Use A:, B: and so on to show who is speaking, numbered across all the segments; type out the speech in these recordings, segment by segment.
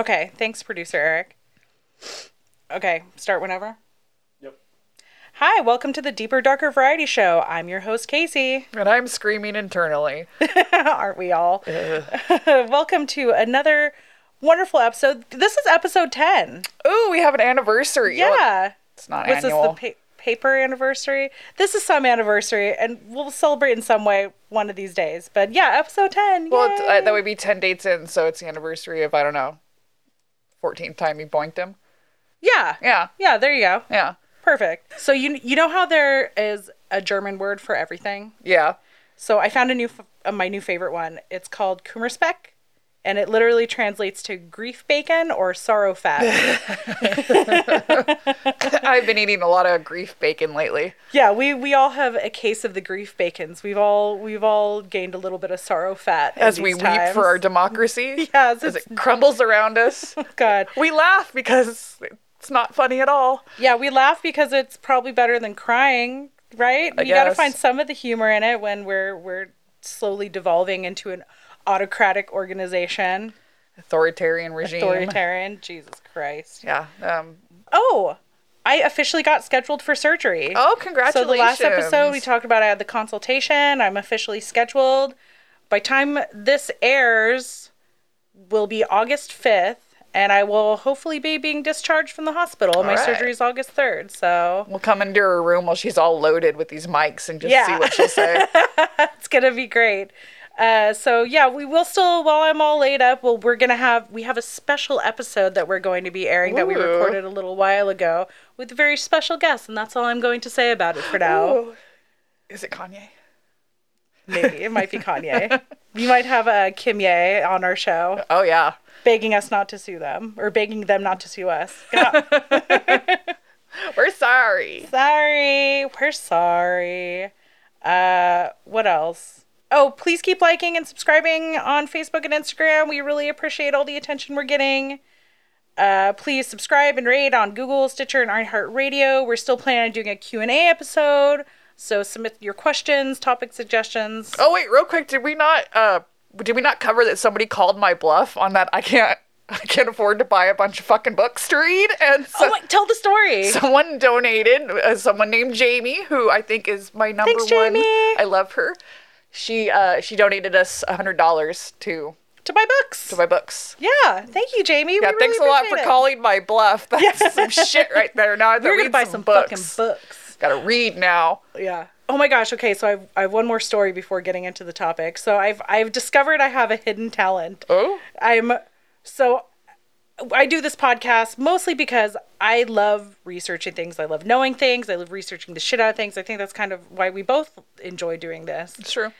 A: Okay, thanks, producer Eric. Okay, start whenever.
B: Yep.
A: Hi, welcome to the Deeper Darker Variety Show. I'm your host, Casey.
C: And I'm screaming internally.
A: Aren't we all? welcome to another wonderful episode. This is episode 10.
C: Ooh, we have an anniversary. Well,
A: Yeah.
C: it's not
A: Was
C: annual.
A: this the pa- paper anniversary? This is some anniversary, and we'll celebrate in some way one of these days. But yeah, episode 10.
C: well, uh, that would be 10 dates in, so it's the anniversary of, I don't know, 14th time you boinked him.
A: yeah.
C: Yeah,
A: Yeah, there you go.
C: yeah,
A: Perfect. So you you know how there is a German word for everything?
C: yeah.
A: So I found a new f- uh, my new favorite one. It's called Kummerspeck, and it literally translates to grief bacon or sorrow fat.
C: I've been eating a lot of grief bacon lately.
A: yeah, we we all have a case of the grief bacons. We've all we've all gained a little bit of sorrow fat
C: As we
A: these
C: weep for our democracy,
A: Yes,
C: as it crumbles around us.
A: Oh, God.
C: we laugh because it's not funny at all.
A: Yeah, we laugh because it's probably better than crying, right?
C: I
A: you got to find some of the humor in it when we're we're slowly devolving into an autocratic organization,
C: Authoritarian regime.
A: authoritarian. Jesus Christ.
C: Yeah. Um,
A: Oh, I officially got scheduled for surgery.
C: oh, congratulations.
A: So the last episode we talked about I had the consultation. I'm officially scheduled. By time this airs will be August 5th and I will hopefully be being discharged from the hospital. My
C: right.
A: surgery is August 3rd. So
C: We'll come into her room while she's all loaded with these mics and just
A: Yeah.
C: see what she'll say.
A: it's going to be great. Uh, so yeah, we will still while I'm all laid up, well we're to have we have a special episode that we're going to be airing that we recorded a little while ago with a very special guest and that's all I'm going to say about it for now.
C: Ooh. Is it Kanye?
A: Maybe it might be Kanye. we might have a Kim Ye on our show,
C: Oh yeah.
A: begging us not to sue them or begging them not to sue us.
C: We're sorry.
A: sorry, we're sorry. Uh, what else? Oh, please keep liking and subscribing on Facebook and Instagram. We really appreciate all the attention we're getting. Uh, please subscribe and rate on Google, Stitcher, and iHeartRadio. We're still planning on doing a Q&A episode, so submit your questions, topic suggestions.
C: Oh wait, real quick, did we not uh did we not cover that somebody called my bluff on that I can't I can't afford to buy a bunch of fucking books to read and so
A: Oh, wait, tell the story.
C: someone donated uh, someone named Jamie who I think is my number
A: Thanks,
C: one.
A: Jamie.
C: I love her. She uh she donated us a hundred dollars to
A: to buy books.
C: to buy books.
A: Yeah, thank you, Jamie.
C: Yeah,
A: we
C: thanks
A: really
C: a lot for
A: it.
C: calling my bluff. That's some shit right there. Now I have to
A: We're gonna
C: read
A: buy
C: some, books.
A: fucking books.
C: Gotta read now.
A: Yeah. Oh my gosh. Okay, so I've I have one more story before getting into the topic. So I've I've discovered I have a hidden talent.
C: Oh,
A: I'm so I do this podcast mostly because I love researching things. I love knowing things. I love researching the shit out of things. I think that's kind of why we both enjoy doing this.
C: it's true.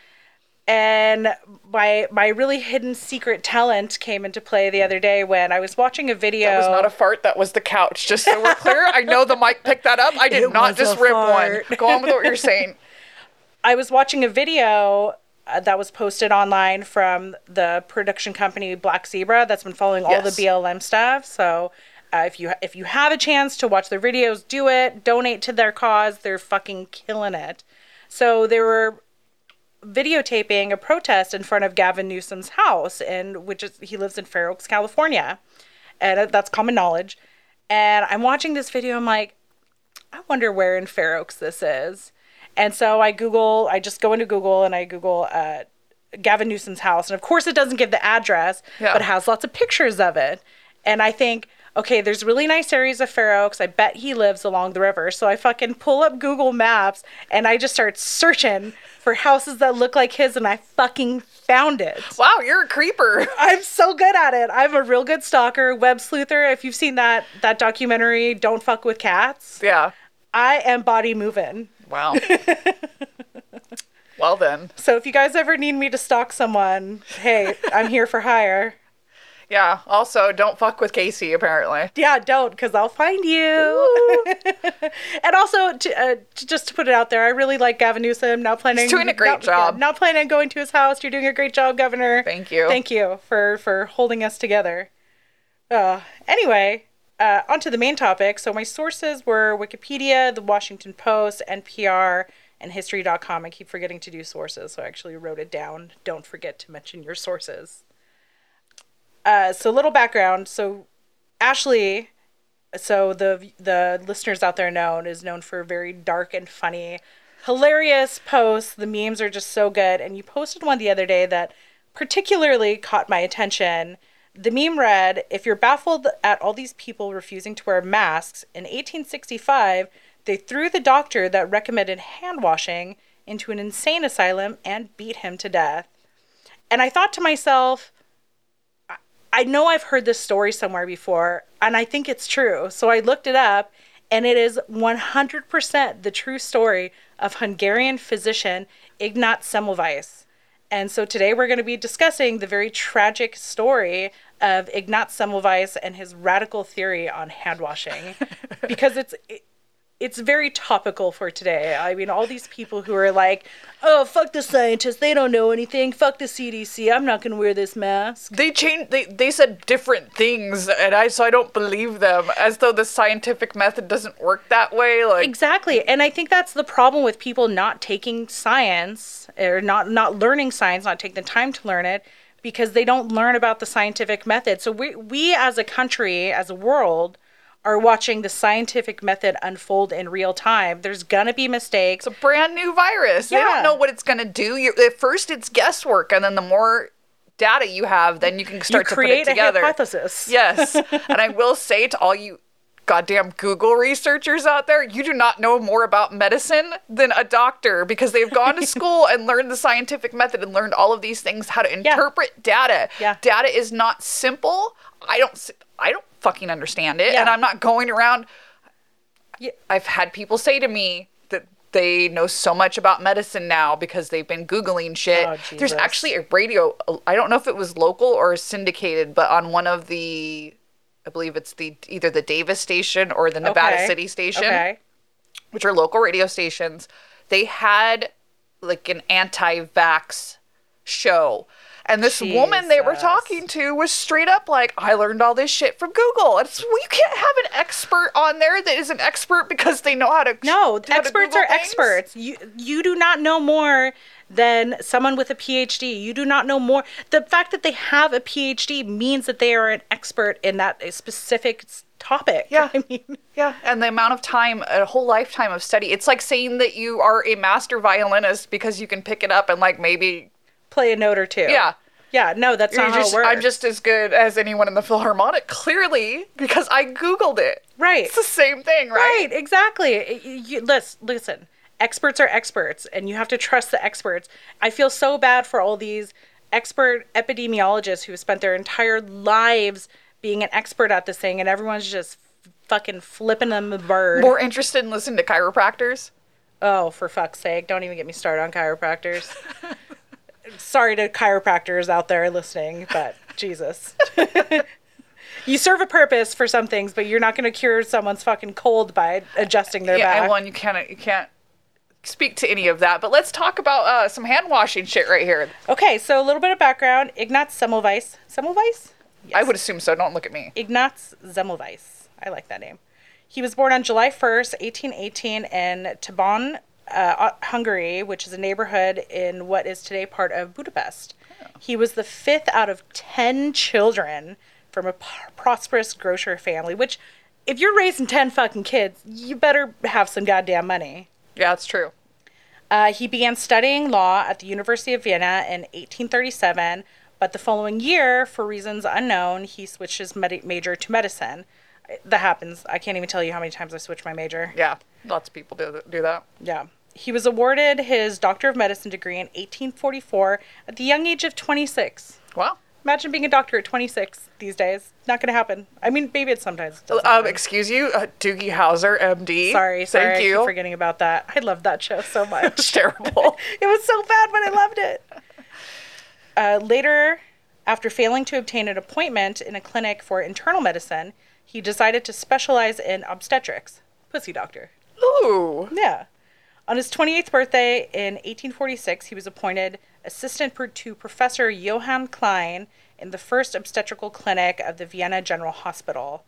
A: and my my really hidden secret talent came into play the other day when I was watching a video.
C: That was not a fart. That was the couch. Just so we're clear, I know the mic picked that up. I did
A: It
C: not just rip
A: fart.
C: one. Go on with what you're saying.
A: I was watching a video that was posted online from the production company Black Zebra that's been following all
C: Yes.
A: the BLM stuff. So uh, if you if you have a chance to watch their videos, do it. Donate to their cause. They're fucking killing it. So they were videotaping a protest in front of Gavin Newsom's house, and which is he lives in Fair Oaks, California, and uh, that's common knowledge. And I'm watching this video. I'm like, I wonder where in Fair Oaks this is. And so I Google, I just go into Google and I Google uh, Gavin Newsom's house. And of course, it doesn't give the address,
C: Yeah.
A: but it has lots of pictures of it. And I think, okay, there's really nice areas of Fair Oaks. I bet he lives along the river. So I fucking pull up Google Maps and I just start searching for houses that look like his. And I fucking found it.
C: Wow, you're a creeper.
A: I'm so good at it. I'm a real good stalker, web sleuther. If you've seen that that documentary, Don't Fuck with Cats,
C: Yeah.
A: I am body moving.
C: Wow. well then.
A: So if you guys ever need me to stalk someone, hey, I'm here for hire.
C: Yeah. Also, don't fuck with Casey. Apparently.
A: Yeah, don't, because I'll find you. and also, to, uh, just to put it out there, I really like Gavin Newsom. Now planning,
C: He's doing a great
A: not,
C: job.
A: Not planning on going to his house. You're doing a great job, Governor.
C: Thank you.
A: Thank you for for holding us together. Uh, anyway, uh, on to the main topic. So my sources were Wikipedia, The Washington Post, NPR, and History.com. I keep forgetting to do sources, so I actually wrote it down. Don't forget to mention your sources. Uh, so little background. So Ashley, so the the listeners out there know is known for very dark and funny, hilarious posts. The memes are just so good. And you posted one the other day that particularly caught my attention. The meme read, "If you're baffled at all these people refusing to wear masks, in 1865 they threw the doctor that recommended hand washing into an insane asylum and beat him to death." And I thought to myself, I- know I've heard this story somewhere before, and I think it's true. So I looked it up, and it is 100% the true story of Hungarian physician Ignaz Semmelweis. And so today we're going to be discussing the very tragic story of Ignaz Semmelweis and his radical theory on hand washing, because it's it, it's very topical for today. I mean, all these people who are like, "Oh, fuck the scientists, they don't know anything. Fuck the CDC, I'm not going to wear this mask."
C: They changed. They they said different things, and I so I don't believe them. As though the scientific method doesn't work that way. Like
A: Exactly. And I think that's the problem with people not taking science or not not learning science, not taking the time to learn it because they don't learn about the scientific method. So we we as a country, as a world, are watching the scientific method unfold in real time. There's gonna be mistakes.
C: it's a brand new virus. They
A: Yeah.
C: don't know what it's gonna do. you at first, it's guesswork, and then the more data you have, then you can
A: You
C: start to put
A: create
C: it
A: a
C: together.
A: hypothesis.
C: Yes. and I will say to all you goddamn Google researchers out there, you do not know more about medicine than a doctor because they've gone to school and learned the scientific method and learned all of these things, how to interpret data.
A: Yeah.
C: Data is not simple. I don't I don't fucking understand it.
A: Yeah.
C: And I'm not going around
A: Yeah.
C: I've had people say to me that they know so much about medicine now because they've been googling shit.
A: Oh,
C: There's actually a radio. I don't know if it was local or syndicated, but on one of the, I believe it's the either the Davis station or the Nevada
A: Okay.
C: City station,
A: Okay.
C: which are local radio stations. They had like an anti-vax show. And this woman they were talking to was straight up like, I learned all this shit from Google. It's well, you can't have an expert on there that is an expert because they know how to
A: No,
C: how
A: experts
C: Google
A: are
C: things.
A: experts. You you do not know more than someone with a PhD. You do not know more. The fact that they have a PhD means that they are an expert in that specific topic.
C: Yeah.
A: I mean,
C: Yeah, and the amount of time, a whole lifetime of study. It's like saying that you are a master violinist because you can pick it up and like maybe
A: play a note or two.
C: Yeah.
A: Yeah, no, that's
C: you're
A: not how it works.
C: I'm just as good as anyone in the Philharmonic, clearly, because I Googled it.
A: right.
C: It's the same thing, right?
A: Right, exactly. You, listen, listen. Experts are experts, and you have to trust the experts. I feel so bad for all these expert epidemiologists who have spent their entire lives being an expert at this thing, and everyone's just fucking flipping them the bird.
C: More interested in listening to chiropractors?
A: oh, for fuck's sake! Don't even get me started on chiropractors. Sorry to chiropractors out there listening, but Jesus. You serve a purpose for some things, but you're not going to cure someone's fucking cold by adjusting their
C: yeah,
A: back.
C: and one you can't you can't speak to any of that. But let's talk about uh, some hand washing shit right here.
A: Okay, so a little bit of background. Ignaz Semmelweis. Semmelweis?
C: I would assume so. Don't look at me.
A: Ignaz Semmelweis. I like that name. He was born on July 1st, 1818, in Tabán, uh, Hungary, which is a neighborhood in what is today part of Budapest. He was the fifth out of 10 children from a p- prosperous grocer family, which, if you're raising 10 fucking kids, you better have some goddamn money.
C: Yeah, it's true.
A: Uh, he began studying law at the University of Vienna in 1837, but the following year, for reasons unknown, he switched his med- major to medicine. That happens. I can't even tell you how many times I switched my major.
C: Yeah, lots of people do do that.
A: Yeah. He was awarded his Doctor of Medicine degree in 1844 at the young age of 26.
C: Wow.
A: Imagine being a doctor at 26 these days. Not going to happen. I mean, maybe it sometimes does.
C: Um, excuse you, uh, Doogie Howser, MD.
A: sorry, sorry.
C: Thank
A: I
C: you.
A: forgetting about that. I loved that show so much.
C: It's terrible.
A: it was so bad, but I loved it. Uh, later, after failing to obtain an appointment in a clinic for internal medicine, he decided to specialize in obstetrics. Pussy doctor.
C: Ooh.
A: Yeah. On his 28th birthday in 1846, he was appointed assistant to Professor Johann Klein in the first obstetrical clinic of the Vienna General Hospital.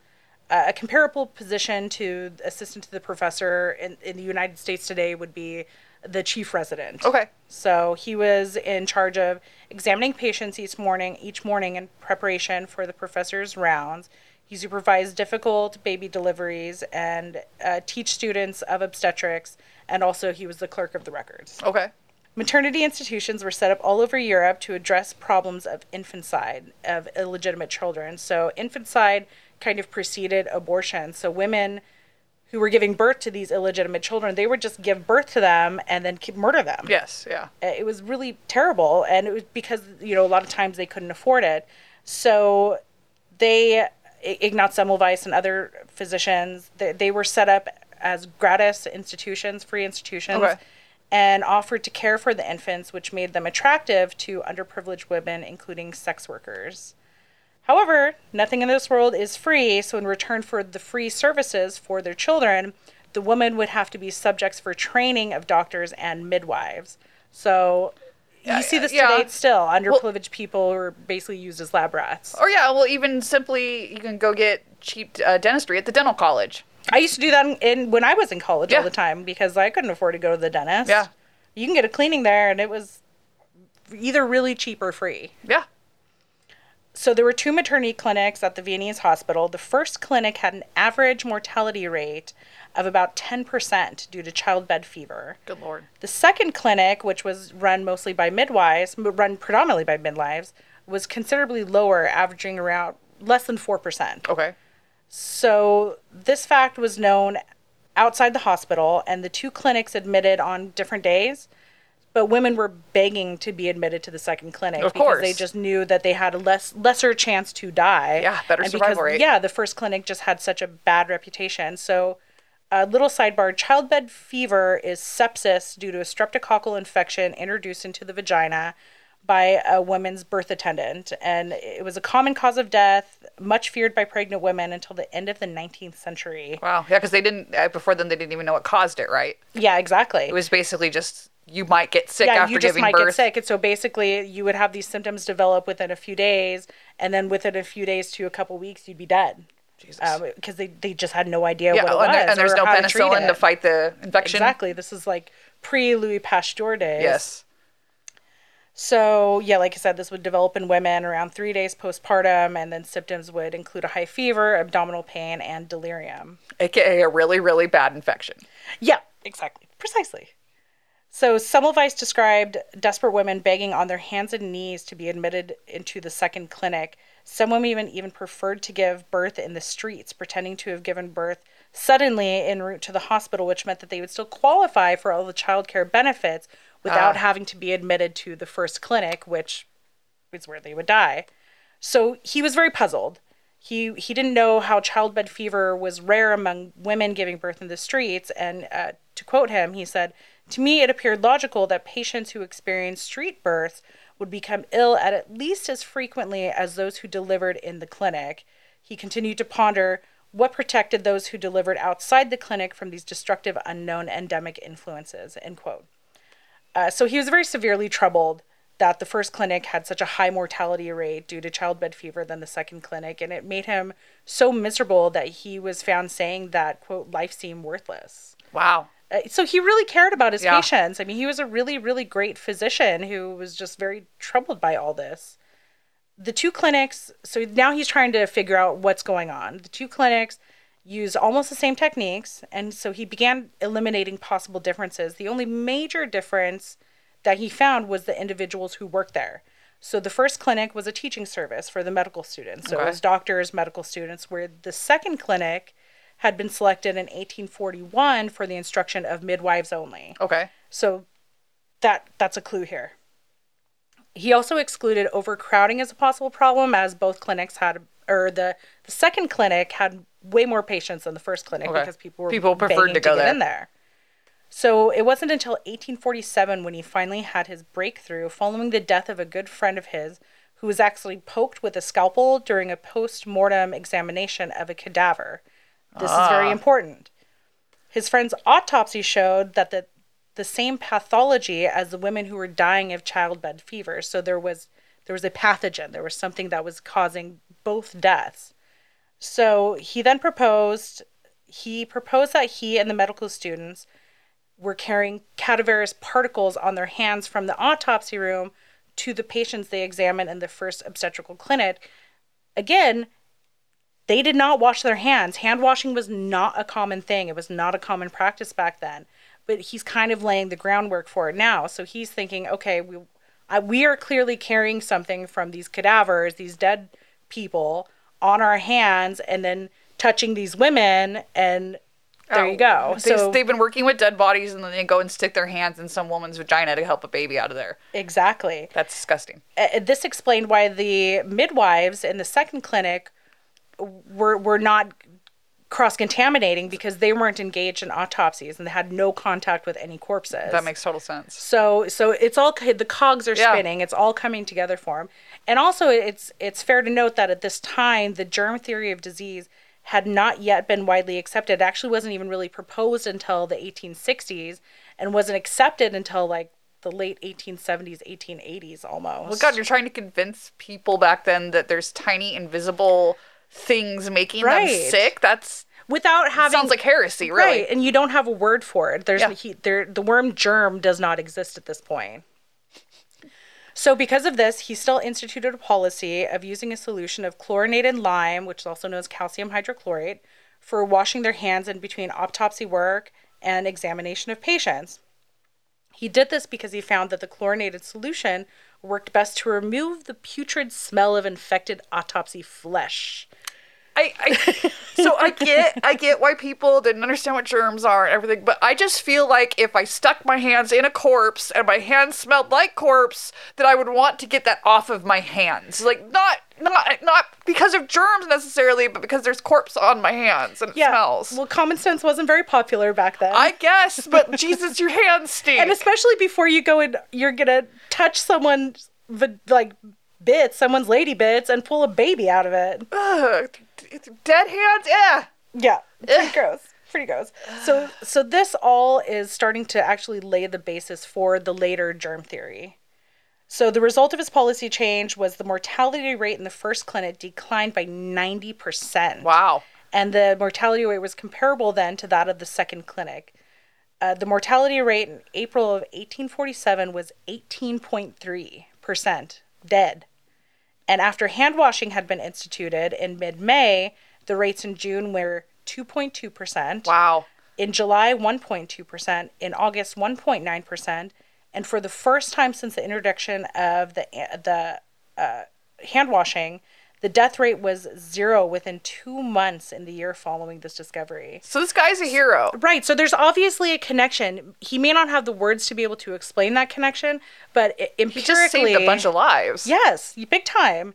A: Uh, a comparable position to assistant to the professor in, in the United States today would be the chief resident.
C: Okay.
A: So he was in charge of examining patients each morning, each morning in preparation for the professor's rounds. He supervised difficult baby deliveries and uh, teach students of obstetrics, and also he was the clerk of the records.
C: Okay.
A: Maternity institutions were set up all over Europe to address problems of infanticide, of illegitimate children. So, infanticide kind of preceded abortion. So, women who were giving birth to these illegitimate children, they would just give birth to them and then murder them.
C: Yes. Yeah.
A: Uh, It was really terrible. And it was because, you know, a lot of times they couldn't afford it. So, they, Ignaz Semmelweis and other physicians, they, they were set up as gratis institutions, free institutions
C: Okay.
A: and offered to care for the infants, which made them attractive to underprivileged women, including sex workers. However, nothing in this world is free, so in return for the free services for their children, the woman would have to be subjects for training of doctors and midwives. So you see this
C: yeah.
A: today still. Underprivileged people are basically used as lab rats.
C: Or yeah, well, even simply you can go get cheap uh, dentistry at the dental college.
A: I used to do that in, when I was in college all the time because I couldn't afford to go to the dentist.
C: Yeah.
A: You can get a cleaning there and it was either really cheap or free.
C: Yeah.
A: So there were two maternity clinics at the Viennese hospital. The first clinic had an average mortality rate of about 10% due to childbed fever.
C: Good lord.
A: The second clinic, which was run mostly by midwives, run predominantly by midwives, was considerably lower, averaging around less than 4%.
C: Okay.
A: So this fact was known outside the hospital, and the two clinics admitted on different days. But women were begging to be admitted to the second clinic
C: Of
A: because they just knew that they had a less lesser chance to die.
C: Yeah, better
A: and
C: survival
A: because,
C: rate.
A: Yeah, the first clinic just had such a bad reputation. So, a little sidebar: childbed fever is sepsis due to a streptococcal infection introduced into the vagina by a woman's birth attendant, and it was a common cause of death, much feared by pregnant women until the end of the 19th century.
C: Wow. Yeah, because they didn't uh, before then. They didn't even know what caused it. Right.
A: Yeah, exactly.
C: It was basically just you might get sick
A: yeah,
C: after
A: you just
C: giving
A: might
C: birth.
A: get sick. And so basically, you would have these symptoms develop within a few days, and then within a few days to a couple weeks, you'd be dead.
C: Jesus.
A: Because they, they just had no idea
C: yeah,
A: what it
C: oh,
A: was.
C: and, there- and there's no
A: to
C: penicillin to
A: it.
C: fight the infection.
A: Exactly. This is like pre Louis Pasteur days.
C: Yes.
A: So, yeah, like I said, this would develop in women around three days postpartum, and then symptoms would include a high fever, abdominal pain, and delirium.
C: AKA a really really bad infection.
A: Yeah, exactly. Precisely. So Semmelweis described desperate women begging on their hands and knees to be admitted into the second clinic. Some women even, even preferred to give birth in the streets, pretending to have given birth suddenly en route to the hospital, which meant that they would still qualify for all the child care benefits without
C: Ah.
A: having to be admitted to the first clinic, which is where they would die. So he was very puzzled. He he didn't know how childbed fever was rare among women giving birth in the streets. And uh, to quote him, he said, "To me, it appeared logical that patients who experienced street births would become ill at at least as frequently as those who delivered in the clinic." He continued to ponder what protected those who delivered outside the clinic from these destructive, unknown endemic influences. End quote. Uh, so he was very severely troubled that the first clinic had such a high mortality rate due to childbed fever than the second clinic, and it made him so miserable that he was found saying that quote life seemed worthless.
C: Wow.
A: Uh, so he really cared about his
C: Yeah.
A: patients. I mean, he was a really, really great physician who was just very troubled by all this. The two clinics, so now he's trying to figure out what's going on. The two clinics use almost the same techniques, and so he began eliminating possible differences. The only major difference that he found was the individuals who worked there. So the first clinic was a teaching service for the medical students. So
C: Okay.
A: it was doctors, medical students, where the second clinic had been selected in 1841 for the instruction of midwives only.
C: Okay.
A: So that that's a clue here. He also excluded overcrowding as a possible problem as both clinics had or the the second clinic had way more patients than the first clinic
C: Okay.
A: because people were
C: People preferred
A: begging
C: to go
A: get
C: there.
A: in there. So it wasn't until 1847 when he finally had his breakthrough following the death of a good friend of his who was actually poked with a scalpel during a post-mortem examination of a cadaver. This is very
C: Ah.
A: important. His friend's autopsy showed that the the same pathology as the women who were dying of childbed fever. So there was there was a pathogen. There was something that was causing both deaths. So he then proposed he proposed that he and the medical students were carrying cadaverous particles on their hands from the autopsy room to the patients they examined in the first obstetrical clinic. Again, they did not wash their hands. Hand washing was not a common thing, it was not a common practice back then. But he's kind of laying the groundwork for it now. So he's thinking, okay, we, I, we are clearly carrying something from these cadavers, these dead people, on our hands, and then touching these women and there you go.
C: Oh, They,
A: So
C: they've been working with dead bodies and then they go and stick their hands in some woman's vagina to help a baby out of there.
A: exactly.
C: That's disgusting.
A: Uh, this explained why the midwives in the second clinic were were not cross contaminating because they weren't engaged in autopsies and they had no contact with any corpses.
C: That makes total sense.
A: so so it's all the cogs are
C: Yeah.
A: spinning. It's all coming together for him. And also it's it's fair to note that at this time the germ theory of disease had not yet been widely accepted. It actually wasn't even really proposed until the 1860s and wasn't accepted until like the late 1870s, 1880s almost.
C: Well, God, you're trying to convince people back then that there's tiny invisible things making
A: Right.
C: them sick. That's
A: without having
C: sounds like heresy, really.
A: right, and you don't have a word for it. There's
C: Yeah.
A: he, there the worm germ does not exist at this point. So because of this, he still instituted a policy of using a solution of chlorinated lime, which is also known as calcium hydrochlorate, for washing their hands in between autopsy work and examination of patients. He did this because he found that the chlorinated solution worked best to remove the putrid smell of infected autopsy flesh.
C: I, I so I get I get why people didn't understand what germs are and everything, but I just feel like if I stuck my hands in a corpse and my hands smelled like corpse, that I would want to get that off of my hands. Like not not not because of germs necessarily, but because there's corpse on my hands and it smells.
A: Well, common sense wasn't very popular back then.
C: I guess, but Jesus, your hands stink.
A: and especially before you go and you're gonna touch someone's v- like bits, someone's lady bits, and pull a baby out of it.
C: Ugh, dead hands, yeah.
A: Yeah, pretty
C: Ugh.
A: gross. Pretty gross. So, so this all is starting to actually lay the basis for the later germ theory. So the result of his policy change was the mortality rate in the first clinic declined by ninety percent.
C: Wow.
A: and the mortality rate was comparable then to that of the second clinic. Uh, the mortality rate in April of 1847 was 18.3% dead. And after hand washing had been instituted in mid May, the rates in June were 2.2%.
C: Wow.
A: In July, 1.2%. In August, 1.9%. And for the first time since the introduction of the, the uh, hand washing, the death rate was zero within two months in the year following this discovery.
C: So this guy's a hero.
A: Right. So there's obviously a connection. He may not have the words to be able to explain that connection, but i-
C: He just saved a bunch of lives.
A: yes, big time.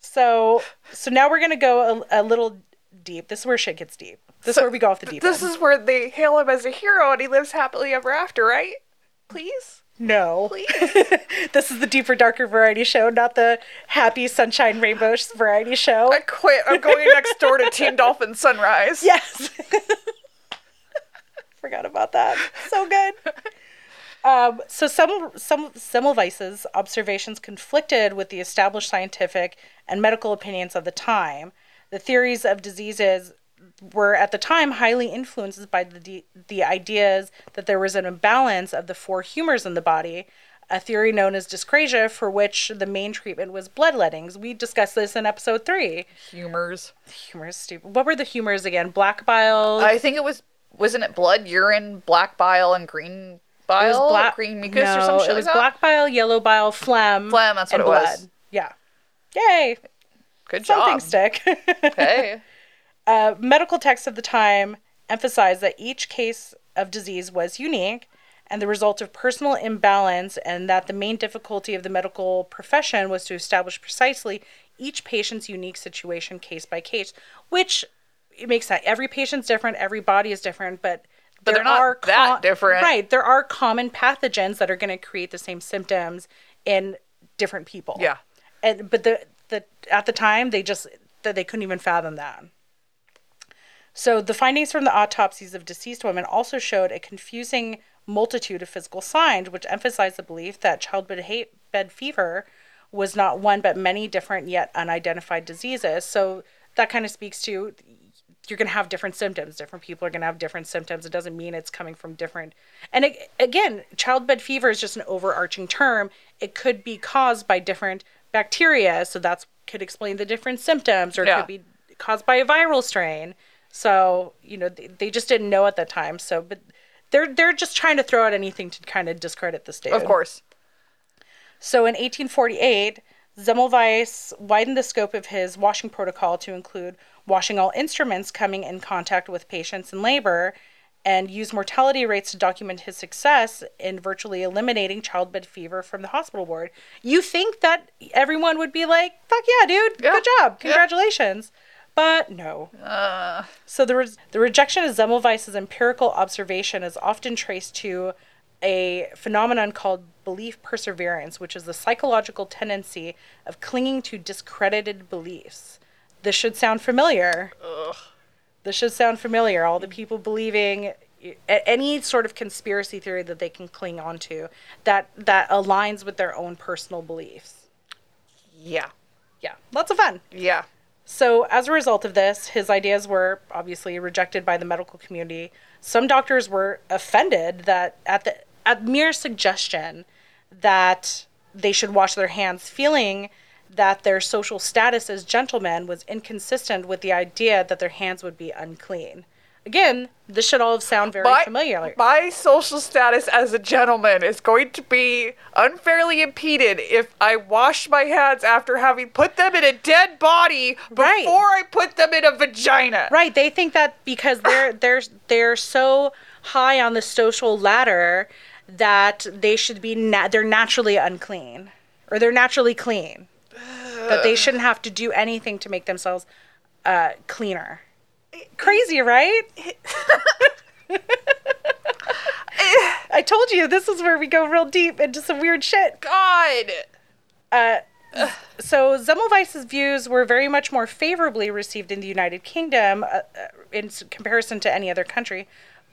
A: So, so now we're gonna go a, a little deep. This is where shit gets deep. This is where we go off the deep
C: This
A: end.
C: is where they hail him as a hero and he lives happily ever after, right? Please?
A: No, this is the deeper, darker variety show, not the happy sunshine rainbow variety show.
C: I quit. I'm going next door to Teen Dolphin Sunrise.
A: Yes. Forgot about that. So good. Um, so some some Semmelweis's observations conflicted with the established scientific and medical opinions of the time. The theories of diseases were at the time highly influenced by the the ideas that there was an imbalance of the four humors in the body, a theory known as dyscrasia, for which the main treatment was bloodlettings. We discussed this in episode three.
C: Humors.
A: Humors, stupid. What were the humors again? Black bile.
C: I think it was, wasn't it blood, urine, black bile, and green bile?
A: It was black
C: green mucus
A: no,
C: or some shit
A: It was
C: like
A: black bile, yellow bile, phlegm,
C: Phlegm, that's what it was.
A: Yeah. Yay!
C: Good
A: Something
C: job.
A: stick.
C: Hey.
A: Uh, medical texts of the time emphasized that each case of disease was unique and the result of personal imbalance, and that the main difficulty of the medical profession was to establish precisely each patient's unique situation case by case, which it makes that every patient's different, every body is different, but
C: But they're not that different.
A: Right. There are common pathogens that are going to create the same symptoms in different people.
C: Yeah.
A: And but the the at the time they just that they couldn't even fathom that. So the findings from the autopsies of deceased women also showed a confusing multitude of physical signs, which emphasized the belief that childbed bed fever was not one but many different yet unidentified diseases. So that kind of speaks to you're going to have different symptoms. Different people are going to have different symptoms. It doesn't mean it's coming from different. And it, again, childbed fever is just an overarching term. It could be caused by different bacteria, so that's could explain the different symptoms, or it
C: Yeah.
A: could be caused by a viral strain. So you know they, they just didn't know at the time. So, but they're they're just trying to throw out anything to kind of discredit this dude.
C: Of course.
A: So in 1848, Semmelweis widened the scope of his washing protocol to include washing all instruments coming in contact with patients in labor and used mortality rates to document his success in virtually eliminating childbed fever from the hospital ward. You think that everyone would be like, fuck yeah, dude,
C: Yeah.
A: good job,
C: Yeah.
A: But no.
C: Uh,
A: So the, res- the rejection of Semmelweis's empirical observation is often traced to a phenomenon called belief perseverance, which is the psychological tendency of clinging to discredited beliefs. This should sound familiar. This should sound familiar. All the people believing any sort of conspiracy theory that they can cling onto that that aligns with their own personal beliefs.
C: yeah.
A: Yeah, lots of fun.
C: Yeah.
A: So, as a result of this, his ideas were obviously rejected by the medical community. Some doctors were offended that at the at mere suggestion that they should wash their hands, feeling that their social status as gentlemen was inconsistent with the idea that their hands would be unclean. Again, this should all sound very
C: My,
A: familiar.
C: my social status as a gentleman is going to be unfairly impeded if I wash my hands after having put them in a dead body before
A: Right.
C: I put them in a vagina.
A: Right, they think that because they're they're they're so high on the social ladder that they should be na- they're naturally unclean or they're naturally clean. that they shouldn't have to do anything to make themselves uh, cleaner. Crazy, right? I told you this is where we go real deep into some weird shit.
C: God.
A: So Semmelweis's views were very much more favorably received in the United Kingdom uh, uh, in comparison to any other country,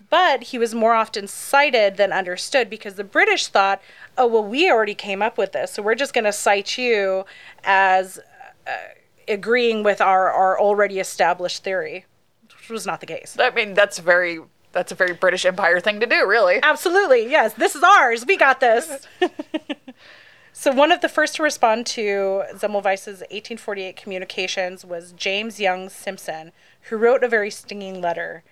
A: but he was more often cited than understood because the British thought, "Oh, well, we already came up with this, so we're just going to cite you as uh, agreeing with our our already established theory," which was not the case.
C: I mean, that's very that's a very British Empire thing to do, really.
A: Absolutely, yes. This is ours. We got this. so one of the first to respond to Semmelweis's 1848 communications was James Young Simpson, who wrote a very stinging letter.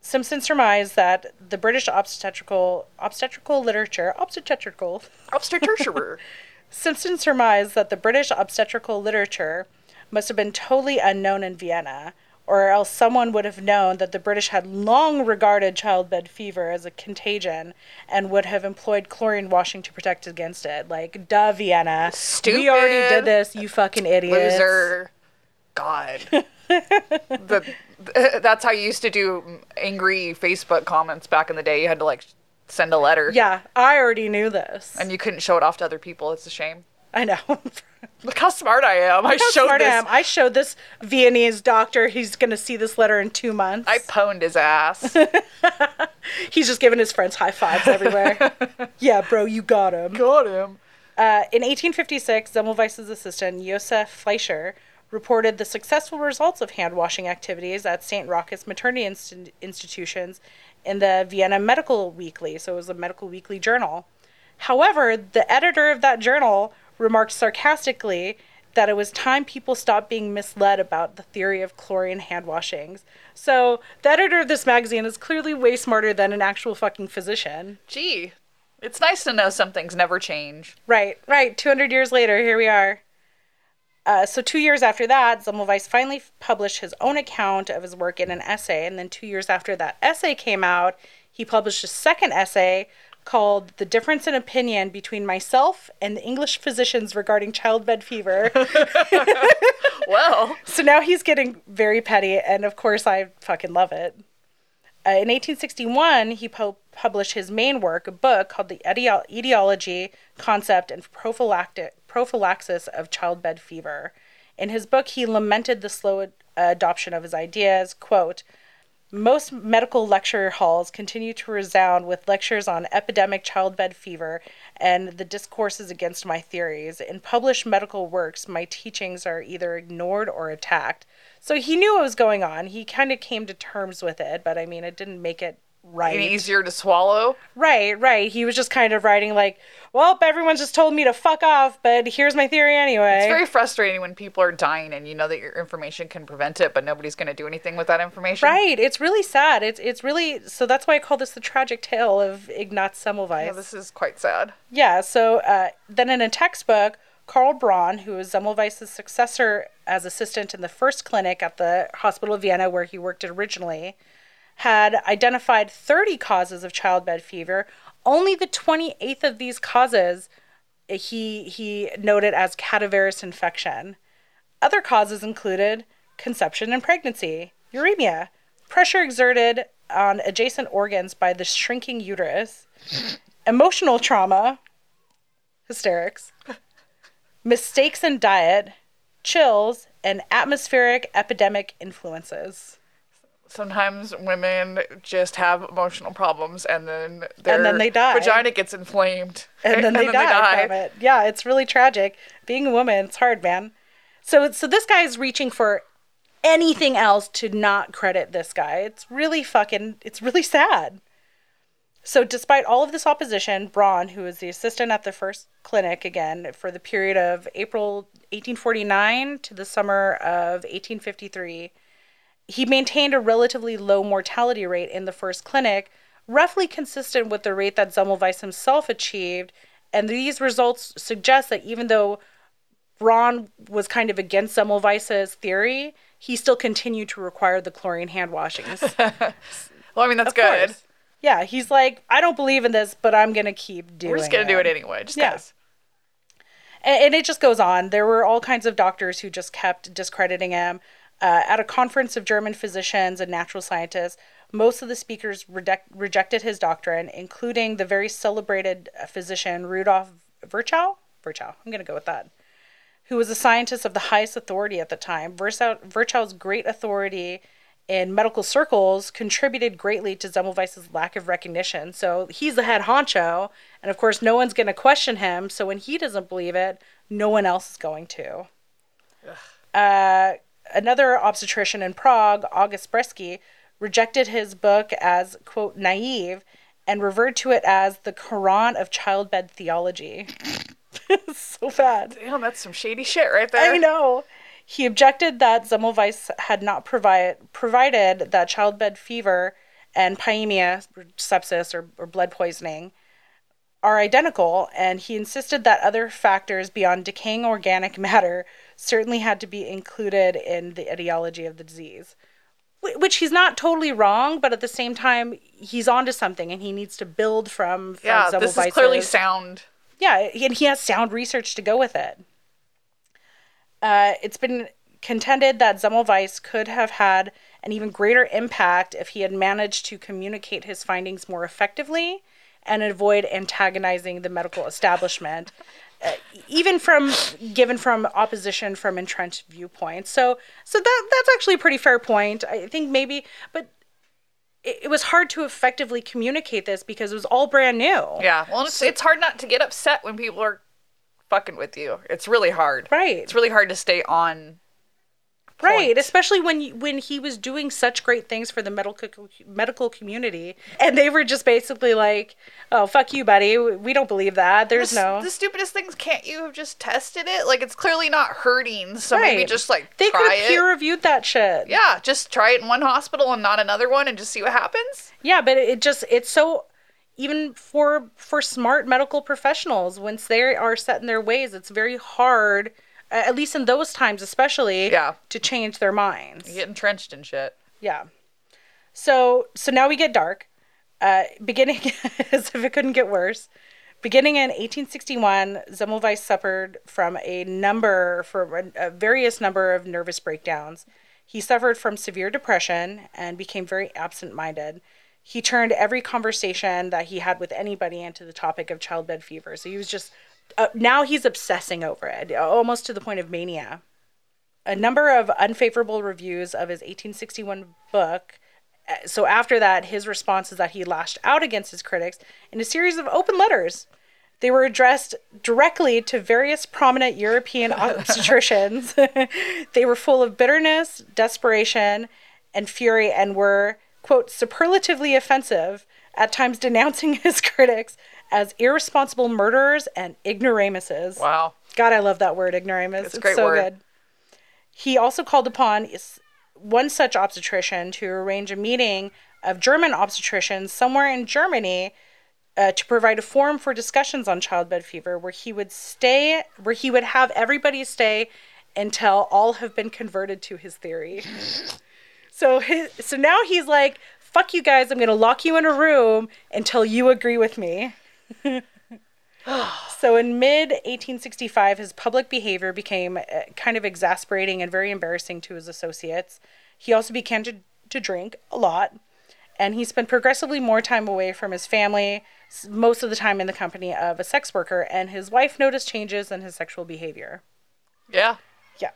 A: Simpson surmised that the British obstetrical obstetrical literature obstetrical
C: Obstetrician.
A: Simpson surmised that the British obstetrical literature must have been totally unknown in Vienna, or else someone would have known that the British had long regarded childbed fever as a contagion and would have employed chlorine washing to protect against it. Like, duh, Vienna. We already did this, you fucking idiots.
C: Loser. God. the, that's how you used to do angry Facebook comments back in the day. You had to like send a letter.
A: Yeah, I already knew this.
C: And you couldn't show it off to other people. It's a shame.
A: I know.
C: Look how smart I am. I
A: How
C: showed
A: smart I
C: this.
A: am. I showed this Viennese doctor. He's going to see this letter in two months.
C: I pwned his ass.
A: He's just giving his friends high fives everywhere. yeah, bro, you got him.
C: Got him.
A: Uh, in 1856, Semmelweis's assistant, Josef Fleischer, reported the successful results of hand washing activities at St. Rochus maternity inst- institutions in the Vienna Medical Weekly. So it was a medical weekly journal. However, the editor of that journal remarked sarcastically that it was time people stopped being misled about the theory of chlorine hand washings. So the editor of this magazine is clearly way smarter than an actual fucking physician.
C: Gee, it's nice to know some things never change.
A: Right, right. 200 years later, here we are. Uh, so, two years after that, Semmelweis finally published his own account of his work in an essay. And then, two years after that essay came out, he published a second essay called The Difference in Opinion Between Myself and the English Physicians Regarding Childbed Fever.
C: Well,
A: so now he's getting very petty. And of course, I fucking love it. Uh, in 1861, he pu- published his main work, a book called The Etio- Etiology, Concept, and Prophylactic- Prophylaxis of Childbed Fever. In his book, he lamented the slow ad- adoption of his ideas. Quote, most medical lecture halls continue to resound with lectures on epidemic childbed fever and the discourses against my theories. In published medical works, my teachings are either ignored or attacked. So he knew what was going on. He kind of came to terms with it, but I mean, it didn't make it right.
C: Easier to swallow?
A: Right, right. He was just kind of writing like, "Well, everyone just told me to fuck off, but here's my theory anyway."
C: It's very frustrating when people are dying and you know that your information can prevent it, but nobody's going to do anything with that information.
A: Right. It's really sad. It's it's really so that's why I call this the tragic tale of Ignaz Semmelweis.
C: Yeah, this is quite sad.
A: Yeah, so uh, then in a textbook, Karl Braun, who was Semmelweis's successor as assistant in the first clinic at the Hospital of Vienna where he worked originally, had identified 30 causes of childbed fever. Only the 28th of these causes uh, he he noted as cadaverous infection. Other causes included conception and pregnancy, uremia, pressure exerted on adjacent organs by the shrinking uterus, emotional trauma, hysterics, mistakes in diet, chills, and atmospheric epidemic influences.
C: Sometimes women just have emotional problems and then their
A: then they die.
C: vagina gets inflamed.
A: and then they, die, from it. Yeah, it's really tragic. Being a woman, it's hard, man. So so this guy is reaching for anything else to not credit this guy. It's really fucking it's really sad. So despite all of this opposition, Braun, who was the assistant at the first clinic again for the period of April 1849 to the summer of 1853, he maintained a relatively low mortality rate in the first clinic, roughly consistent with the rate that Semmelweis himself achieved. And these results suggest that even though Braun was kind of against Semmelweis's theory, he still continued to require the chlorine hand washings.
C: Well, I mean, that's
A: Of
C: good.
A: course. Yeah, he's like, I don't believe in this, but I'm gonna keep doing.
C: We're just going to do it anyway, just
A: Yeah. and, and it just goes on. There were all kinds of doctors who just kept discrediting him. Uh, at a conference of German physicians and natural scientists, most of the speakers reject, rejected his doctrine, including the very celebrated uh, physician Rudolf Virchow. Virchow, I'm going to go with that. Who was a scientist of the highest authority at the time. Virchow, Virchow's great authority in medical circles contributed greatly to Semmelweis's lack of recognition. So he's the head honcho, and of course, no one's going to question him. So when he doesn't believe it, no one else is going to. Uh, another obstetrician in Prague, August Breisky, rejected his book as, quote, naive and referred to it as the Quran of childbed theology. so bad.
C: Damn, that's some shady shit right there.
A: I know. He objected that Semmelweis had not provide, provided that childbed fever and pyemia, sepsis, or, or blood poisoning are identical, and he insisted that other factors beyond decaying organic matter certainly had to be included in the etiology of the disease. Which he's not totally wrong, but at the same time, he's onto something, and he needs to build from, from
C: Yeah, this is clearly sound.
A: yeah, and he has sound research to go with it. Uh, it's been contended that Semmelweis could have had an even greater impact if he had managed to communicate his findings more effectively and avoid antagonizing the medical establishment, Uh, even from given from opposition from entrenched viewpoints. So, so that that's actually a pretty fair point. I think maybe, but it, it was hard to effectively communicate this because it was all brand new.
C: Yeah, well, it's, it's hard not to get upset when people are fucking with you. It's really hard.
A: Right.
C: It's really hard to stay on.
A: Right,
C: point.
A: especially when you- when he was doing such great things for the medical medical community, and they were just basically like, "Oh, fuck you, buddy. We don't believe that. There's
C: The,
A: no."
C: the stupidest things. Can't you have just tested it? Like it's clearly not hurting, so maybe just like
A: they could have peer reviewed that shit.
C: yeah, just try it in one hospital and not another one, and just see what happens.
A: Yeah, but it just it's so even for for smart medical professionals once they are set in their ways, it's very hard. At least in those times, especially,
C: Yeah.
A: to change their minds.
C: You get entrenched in shit.
A: Yeah. So so now we get dark. Uh, beginning as if it couldn't get worse. Beginning in 1861, Semmelweis suffered from a number for a, a various number of nervous breakdowns. He suffered from severe depression and became very absent-minded. He turned every conversation that he had with anybody into the topic of childbed fever. So he was just uh, now he's obsessing over it, almost to the point of mania a number of unfavorable reviews of his 1861 book. Uh, So after that, his response is that he lashed out against his critics in a series of open letters. They were addressed directly to various prominent European obstetricians. they were full of bitterness, desperation, and fury, and were, quote, superlatively offensive, at times denouncing his critics as irresponsible murderers and ignoramuses.
C: Wow.
A: God, I love that word, ignoramus. It's,
C: a great
A: so
C: word.
A: good. He also called upon one such obstetrician to arrange a meeting of German obstetricians somewhere in Germany uh, to provide a forum for discussions on childbed fever, where he would stay, where he would have everybody stay until all have been converted to his theory. so his, so now he's like, "Fuck you guys! I'm gonna lock you in a room until you agree with me." So in mid 1865, his public behavior became uh, kind of exasperating and very embarrassing to his associates. He also began to, to drink a lot, and he spent progressively more time away from his family, most of the time in the company of a sex worker, and his wife noticed changes in his sexual behavior.
C: Yeah.
A: Yeah.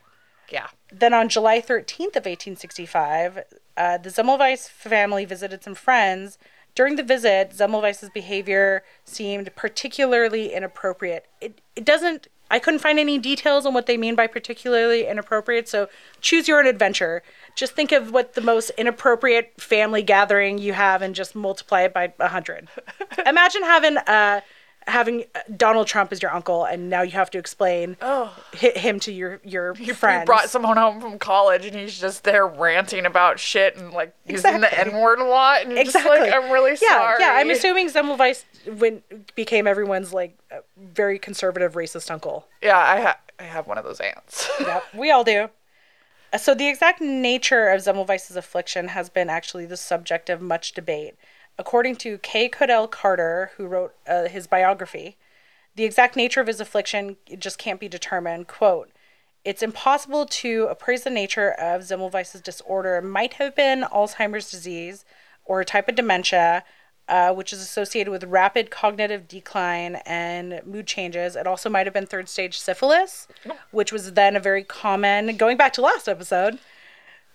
C: Yeah.
A: Then on July 13th of 1865, uh, the Semmelweis family visited some friends. During the visit, Semmelweis's behavior seemed particularly inappropriate. It, it doesn't, I couldn't find any details on what they mean by particularly inappropriate, so choose your own adventure. Just think of what the most inappropriate family gathering you have and just multiply it by 100. Imagine having uh, having Donald Trump as your uncle, and now you have to explain hi- him to your your
C: You
A: friends.
C: brought someone home from college and he's just there ranting about shit and like using the N word a lot. And
A: exactly.
C: just like, I'm really
A: yeah,
C: sorry.
A: Yeah, I'm assuming Semmelweis when became everyone's like uh, very conservative racist uncle.
C: Yeah, I, ha- I have one of those aunts.
A: Yep, we all do. Uh, So the exact nature of Semmelweis's affliction has been actually the subject of much debate. According to K. Codell Carter, who wrote uh, his biography, the exact nature of his affliction just can't be determined. Quote, it's impossible to appraise the nature of Semmelweis's disorder. It might have been Alzheimer's disease or a type of dementia, uh, which is associated with rapid cognitive decline and mood changes. It also might have been third stage syphilis, which was then a very common, going back to last episode,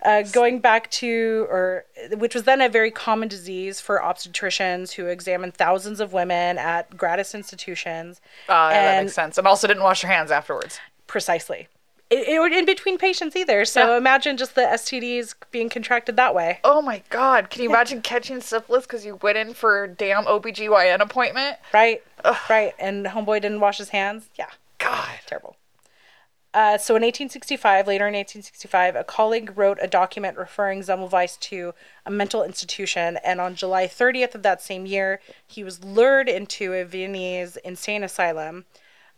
A: uh, going back to, or which was then a very common disease for obstetricians who examined thousands of women at gratis institutions.
C: Uh, yeah, that makes sense. And also didn't wash your hands afterwards.
A: Precisely. It, it, in between patients either. So
C: Yeah.
A: imagine just the STDs being contracted that way.
C: Oh my god, can you imagine catching syphilis because you went in for a damn OBGYN appointment?
A: Right? Right. And homeboy didn't wash his hands. Yeah.
C: God.
A: Terrible. Uh, so in 1865, later in 1865, a colleague wrote a document referring Semmelweis to a mental institution, and on July 30th of that same year, he was lured into a Viennese insane asylum.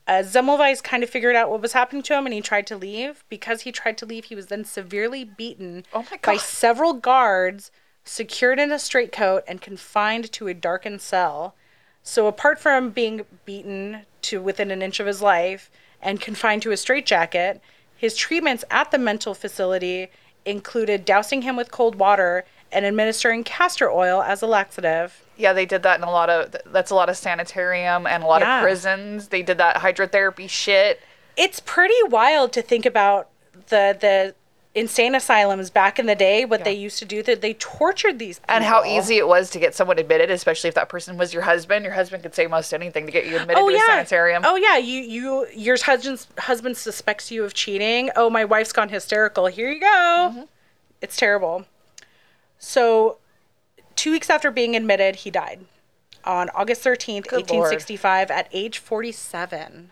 A: Uh, Semmelweis kind of figured out what was happening to him, and he tried to leave. Because he tried to leave, he was then severely beaten
C: Oh
A: by several guards, secured in a straitcoat, and confined to a darkened cell. So apart from being beaten to within an inch of his life and confined to a straitjacket, his treatments at the mental facility included dousing him with cold water and administering castor oil as a laxative.
C: Yeah, they did that in a lot of that's a lot of sanitarium and a lot
A: Yeah.
C: of prisons. They did that hydrotherapy shit.
A: It's pretty wild to think about the the insane asylums back in the day what they used to do that they tortured these people.
C: And how easy it was to get someone admitted, especially if that person was your husband. Your husband could say most anything to get you admitted
A: Oh
C: to a
A: yeah.
C: sanitarium.
A: Oh yeah, you you your husband's husband suspects you of cheating. Oh, my wife's gone hysterical. Here you go.
C: Mm-hmm.
A: It's terrible. So, 2 weeks after being admitted, he died on August 13th,
C: Good
A: 1865 at age 47.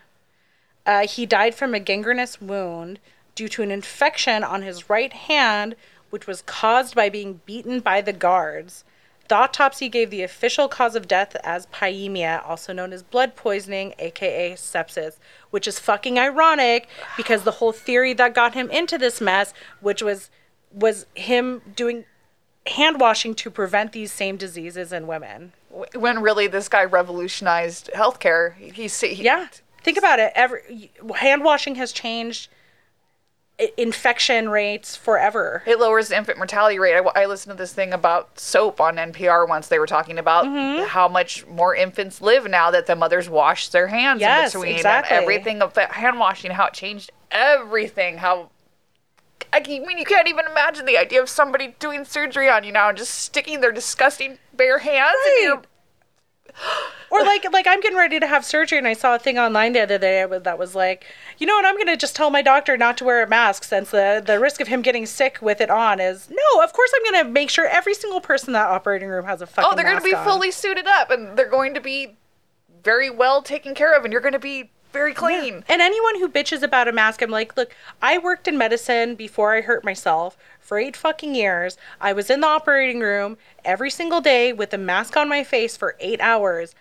A: Uh, he died from a gangrenous wound due to an infection on his right hand, which was caused by being beaten by the guards. The autopsy gave the official cause of death as pyemia, also known as blood poisoning, aka sepsis, which is fucking ironic because the whole theory that got him into this mess, which was was him doing hand washing to prevent these same diseases in women.
C: When really this guy revolutionized healthcare. He, he, he
A: Yeah. Think about it. Every hand washing has changed infection rates forever.
C: It lowers the infant mortality rate. I, I listened to this thing about soap on NPR once. They were talking about
A: Mm-hmm.
C: how much more infants live now that the mothers wash their hands
A: Yes,
C: in between.
A: exactly.
C: And everything of that hand washing, how it changed everything. How I mean, you can't even imagine the idea of somebody doing surgery on you now and just sticking their disgusting bare hands in your
A: Or like like I'm getting ready to have surgery, and I saw a thing online the other day that was like, you know what? I'm gonna just tell my doctor not to wear a mask since the the risk of him getting sick with it on is no. Of course, I'm gonna make sure every single person in that operating room has a oh, fucking.
C: Oh, they're going to be
A: on.
C: fully suited up and they're going to be very well taken care of and you're going to be very clean.
A: And anyone who bitches about a mask, I'm like, look, I worked in medicine before I hurt myself for eight fucking years. I was in the operating room every single day with a mask on my face for eight hours.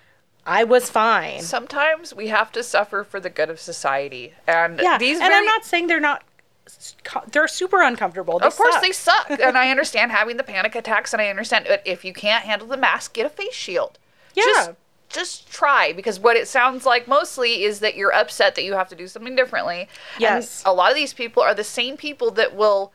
A: I was fine.
C: Sometimes we have to suffer for the good of society. And
A: Yeah,
C: these
A: and
C: very,
A: I'm not saying they're not. They're super uncomfortable. They
C: Of course,
A: suck.
C: they suck. and I understand having the panic attacks, and I understand but if you can't handle the mask, get a face shield.
A: Yeah.
C: Just, just try because what it sounds like mostly is that you're upset that you have to do something differently.
A: Yes.
C: And a lot of these people are the same people that will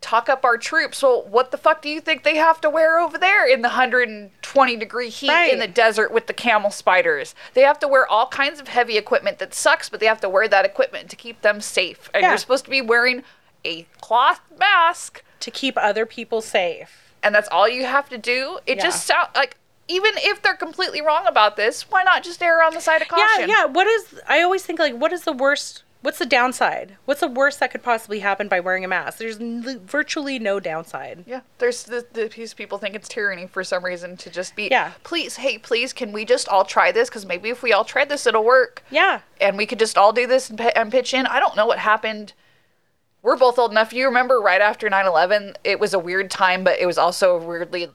C: talk up our troops. Well, what the fuck do you think they have to wear over there in the 120 degree heat
A: Right.
C: in the desert with the camel spiders? They have to wear all kinds of heavy equipment that sucks, but they have to wear that equipment to keep them safe. And
A: Yeah.
C: you're supposed to be wearing a cloth mask,
A: to keep other people safe.
C: and that's all you have to do. It just sounds like even if they're completely wrong about this, why not just err on the side of caution?
A: Yeah, yeah. What is? I always think like, what is the worst? What's the downside? What's the worst that could possibly happen by wearing a mask? There's n- virtually no downside.
C: Yeah, there's the, the these people think it's tyranny for some reason to just be.
A: Yeah.
C: Please, hey, please, can we just all try this? Because maybe if we all try this, it'll work.
A: Yeah.
C: And we could just all do this and, p- and pitch in. I don't know what happened. We're both old enough. You remember right after 9 11, it was a weird time, but it was also weirdly,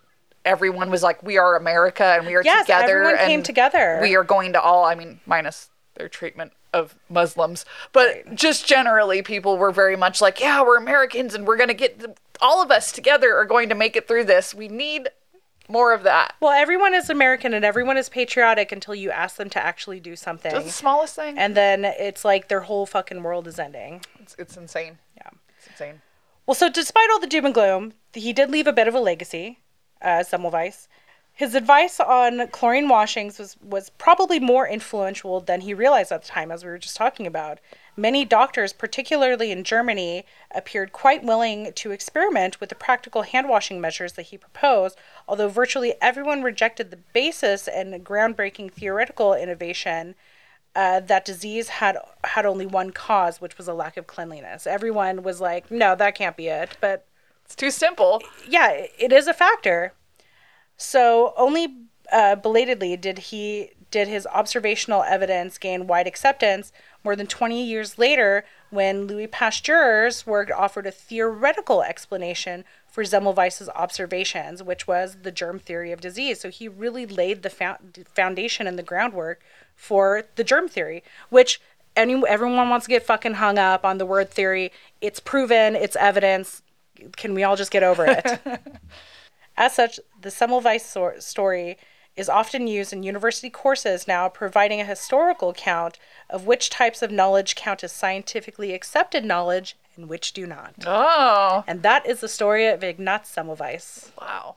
C: everyone was like, we are America and we are
A: Yes,
C: together.
A: everyone
C: and
A: came together.
C: We are going to all, I mean, minus their treatment of Muslims, but just generally, people were very much like, yeah, we're Americans and we're going to get the, all of us together are going to make it through this. We need more of that.
A: Well, everyone is American and everyone is patriotic until you ask them to actually do something.
C: That's the smallest thing.
A: And then it's like their whole fucking world is ending.
C: it's, it's insane.
A: Yeah.
C: It's insane.
A: Well, so despite all the doom and gloom, he did leave a bit of a legacy, uh, Semmelweis. His advice on chlorine washings was, was probably more influential than he realized at the time, as we were just talking about. Many doctors, particularly in Germany, appeared quite willing to experiment with the practical hand washing measures that he proposed, although virtually everyone rejected the basis and groundbreaking theoretical innovation uh, that disease had had only one cause, which was a lack of cleanliness. Everyone was like, "No, that can't be it." But
C: It's too simple.
A: yeah, it is a factor. So only uh, belatedly did he did his observational evidence gain wide acceptance. More than 20 years later, when Louis Pasteur's work offered a theoretical explanation for Semmelweis's observations, which was the germ theory of disease. So he really laid the fou- foundation and the groundwork for the germ theory, which any, everyone wants to get fucking hung up on the word theory. It's proven, it's evidence. Can we all just get over it? As such, the Semmelweis story is often used in university courses now, providing a historical account of which types of knowledge count as scientifically accepted knowledge and which do not.
C: Oh,
A: And that is the story of Ignaz Semmelweis.
C: wow.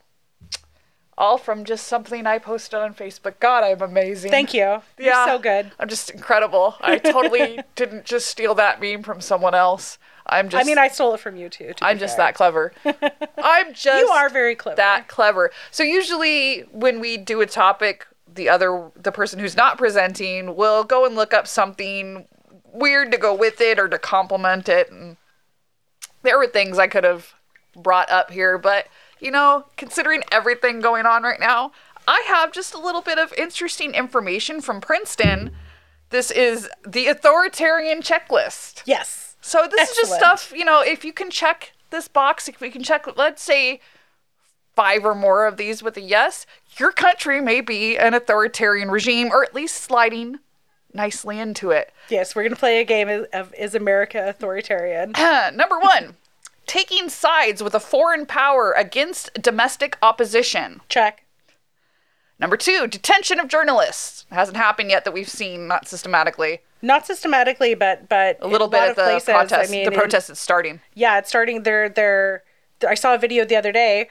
C: All from just something I posted on Facebook. God, I'm amazing.
A: Thank you. You're so good.
C: I'm just incredible. I totally didn't just steal that meme from someone else. I'm just
A: I mean, I stole it from you too. to
C: I'm just
A: fair.
C: that clever. I'm just
A: You are very clever.
C: that clever. So usually when we do a topic, the other the person who's not presenting will go and look up something weird to go with it or to complement it and there were things I could have brought up here, but you know, considering everything going on right now, I have just a little bit of interesting information from Princeton. This is the authoritarian checklist.
A: Yes.
C: So this is just stuff, you know, if you can check this box, if we can check, let's say five or more of these with a yes, your country may be an authoritarian regime or at least sliding nicely into it.
A: Yes, we're going to play a game of, of Is America Authoritarian?
C: Number one, taking sides with a foreign power against domestic opposition.
A: Check.
C: Number two, detention of journalists. It hasn't happened yet that we've seen, not systematically.
A: Not systematically, but but
C: A little bit
A: lot
C: at
A: of
C: the
A: places,
C: protest.
A: I mean,
C: the protest is starting.
A: yeah, it's starting. They're they're. I saw a video the other day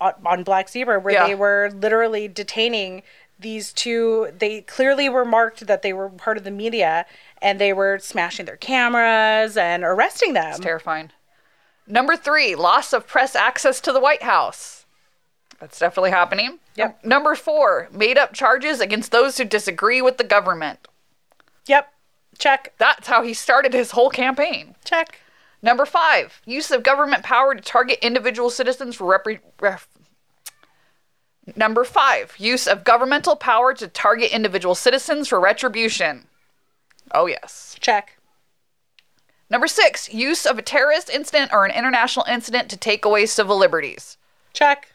A: on, Black Zebra where
C: Yeah.
A: they were literally detaining these two. They clearly were marked that they were part of the media, and they were smashing their cameras and arresting them.
C: It's terrifying. Number three, loss of press access to the White House. That's definitely happening.
A: Yep.
C: Num- Number four, made up charges against those who disagree with the government.
A: Yep. Check.
C: That's how he started his whole campaign.
A: Check.
C: Number five, use of government power to target individual citizens for repre- ref- Number five, use of governmental power to target individual citizens for retribution. Oh, yes.
A: Check.
C: Number six, use of a terrorist incident or an international incident to take away civil liberties.
A: Check.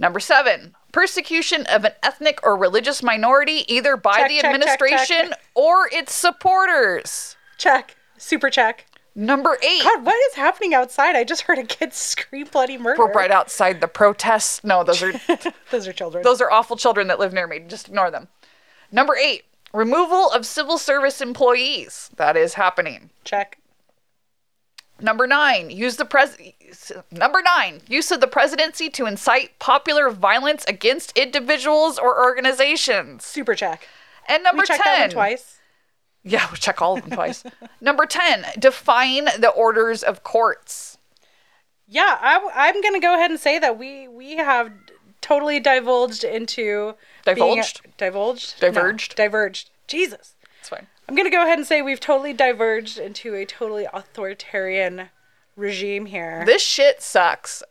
C: Number seven, persecution of an ethnic or religious minority either by
A: Check,
C: the
A: check,
C: administration
A: check.
C: or its supporters.
A: Check. Super check.
C: Number eight,
A: God, what is happening outside? I just heard a kid scream bloody murder.
C: we're right outside the protests. No, those are
A: Those are children.
C: those are awful children that live near me. Just ignore them. Number eight, removal of civil service employees. That is happening.
A: check.
C: Number nine, use the pres. Number nine, use of the presidency to incite popular violence against individuals or organizations.
A: Super check.
C: And number
A: we checked
C: ten,
A: that one twice.
C: Yeah, we check all of them twice. number ten, define the orders of courts.
A: Yeah, I, am going to go ahead and say that we we have totally divulged into being
C: Divulged?
A: divulged, No,
C: Diverged?
A: diverged. Jesus,
C: It's fine.
A: I'm going to go ahead and say we've totally diverged into a totally authoritarian regime here.
C: This shit sucks.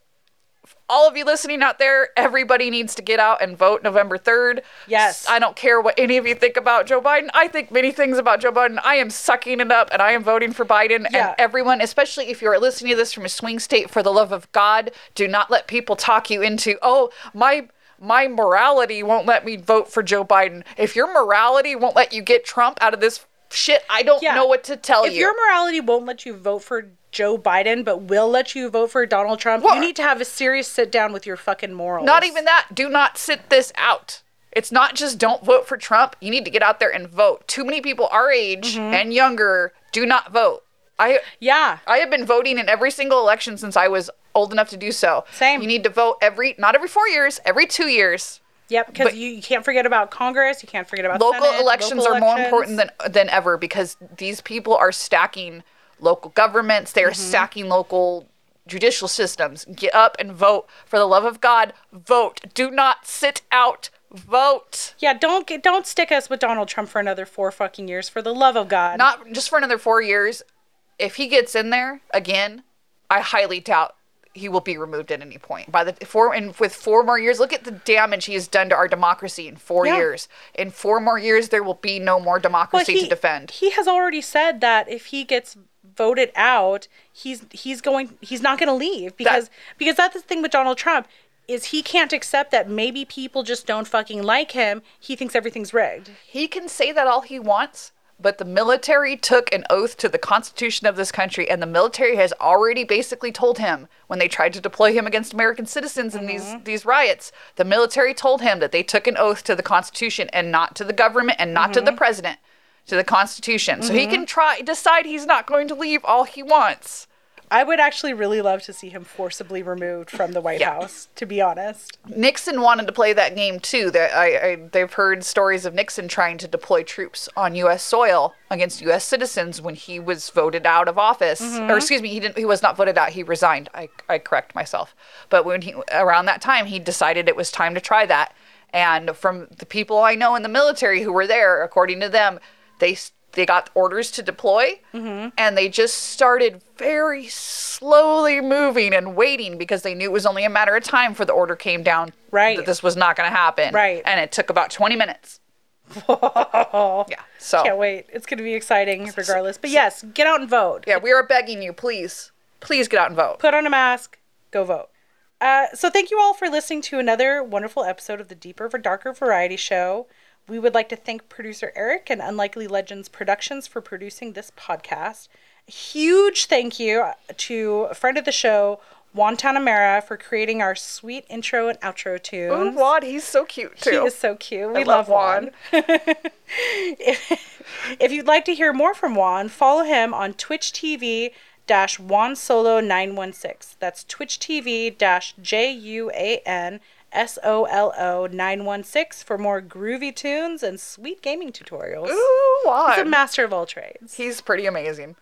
C: All of you listening out there, everybody needs to get out and vote November 3rd.
A: Yes.
C: I don't care what any of you think about Joe Biden. I think many things about Joe Biden. I am sucking it up and I am voting for Biden.
A: Yeah.
C: And everyone, especially if you're listening to this from a swing state, for the love of God, do not let people talk you into, oh, my. My morality won't let me vote for Joe Biden. If your morality won't let you get Trump out of this shit, I don't
A: Yeah.
C: know what to tell
A: if
C: you.
A: If your morality won't let you vote for Joe Biden, but will let you vote for Donald Trump,
C: What?
A: you need to have a serious sit down with your fucking morals.
C: Not even that. Do not sit this out. It's not just don't vote for Trump. You need to get out there and vote. Too many people our age
A: Mm-hmm.
C: and younger do not vote. I
A: Yeah.
C: I have been voting in every single election since I was old enough to do so.
A: Same.
C: You need to vote every not every 4 years, every 2 years.
A: Yep, because you, you can't forget about Congress. You can't forget about
C: Local
A: Senate,
C: elections
A: local
C: are more important than than ever because these people are stacking local governments. They are
A: Mm-hmm.
C: stacking local judicial systems. Get up and vote. For the love of God, vote. Do not sit out. Vote.
A: Yeah, don't get, don't stick us with Donald Trump for another four fucking years. For the love of God.
C: not just for another four years. If he gets in there again, I highly doubt he will be removed at any point. By the four and with four more years, look at the damage he has done to our democracy in four
A: Yeah.
C: years. In four more years, there will be no more
A: Well,
C: democracy
A: he,
C: to defend.
A: He has already said that if he gets voted out, he's he's going he's not going to leave because because that's the thing with Donald Trump is he can't accept that maybe people just don't fucking like him. He thinks everything's rigged.
C: He can say that all he wants, but the military took an oath to the Constitution of this country, and the military has already basically told him when they tried to deploy him against American citizens in these mm-hmm. these riots, the military told him that they took an oath to the Constitution and not to the government and not to the mm-hmm. president, to the Constitution. So he mm-hmm. can try decide he's not going to leave all he wants.
A: I would actually really love to see him forcibly removed from the White
C: Yeah.
A: House, to be honest.
C: Nixon wanted to play that game too. That I, I they've heard stories of Nixon trying to deploy troops on U.S. soil against U.S. citizens when he was voted out of office. Or mm-hmm. excuse me, he didn't. He was not voted out. He resigned. I I correct myself. But when he around that time, he decided it was time to try that. And from the people I know in the military who were there, according to them, they they got orders to deploy, and they just started very slowly moving and waiting because they knew it was only a matter of time for the order came down
A: Right.
C: that this was not going to happen.
A: Right.
C: And it took about 20 minutes.
A: Oh,
C: Yeah. So,
A: can't wait. It's going to be exciting regardless. But yes, get out and vote.
C: yeah, we are begging you, please, please get out and vote.
A: Put on a mask, go vote. Uh, so thank you all for listening to another wonderful episode of the Deeper for Darker Variety Show. We would like to thank producer Eric and Unlikely Legends Productions for producing this podcast. A huge thank you to a friend of the show, Juan Tanamera, for creating our sweet intro and outro tunes.
C: Oh, Juan, he's so cute too.
A: He is so cute. We
C: love
A: love, Juan. if, if you'd like to hear more from Juan, follow him on Twitch TV dash Juan Solo 916. That's Twitch TV dash J U A N S O L O 916 for more groovy tunes and sweet gaming tutorials.
C: Ooh, Juan.
A: He's a master of all trades.
C: he's pretty amazing.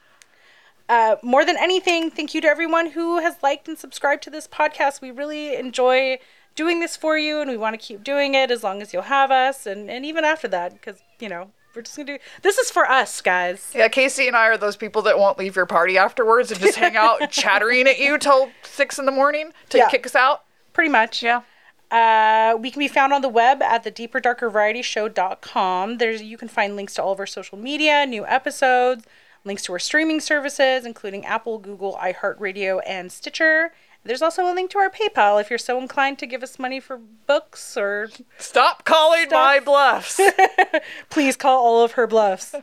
A: Uh, more than anything, thank you to everyone who has liked and subscribed to this podcast. We really enjoy doing this for you, and we want to keep doing it as long as you'll have us, and, and even after that, because, you know, we're just gonna do this is for us, guys.
C: Yeah, Casey and I are those people that won't leave your party afterwards and just hang out chattering at you till six in the morning till
A: Yeah.
C: you kick us out.
A: Pretty much.
C: Yeah.
A: Uh, we can be found on the web at the deeper darker variety show.com. There's you can find links to all of our social media, new episodes, links to our streaming services, including Apple, Google, iHeartRadio, and Stitcher. There's also a link to our PayPal if you're so inclined to give us money for books or
C: Stop calling my bluffs.
A: please call all of her bluffs.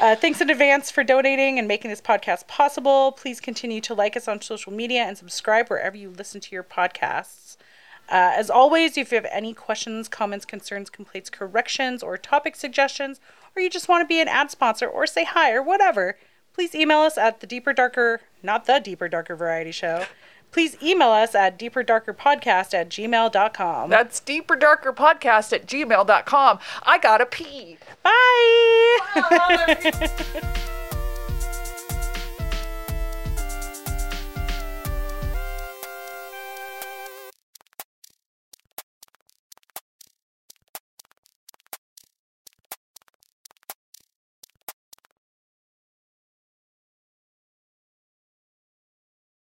A: Uh, thanks in advance for donating and making this podcast possible. Please continue to like us on social media and subscribe wherever you listen to your podcasts. Uh, as always, if you have any questions, comments, concerns, complaints, corrections, or topic suggestions, or you just want to be an ad sponsor or say hi or whatever, please email us at the Deeper Darker, not the Deeper Darker Variety Show. Please email us at deeperdarkerpodcast at gmail.com.
C: That's deeper darker podcast at gmail.com. I gotta pee.
A: Bye!
C: Bye.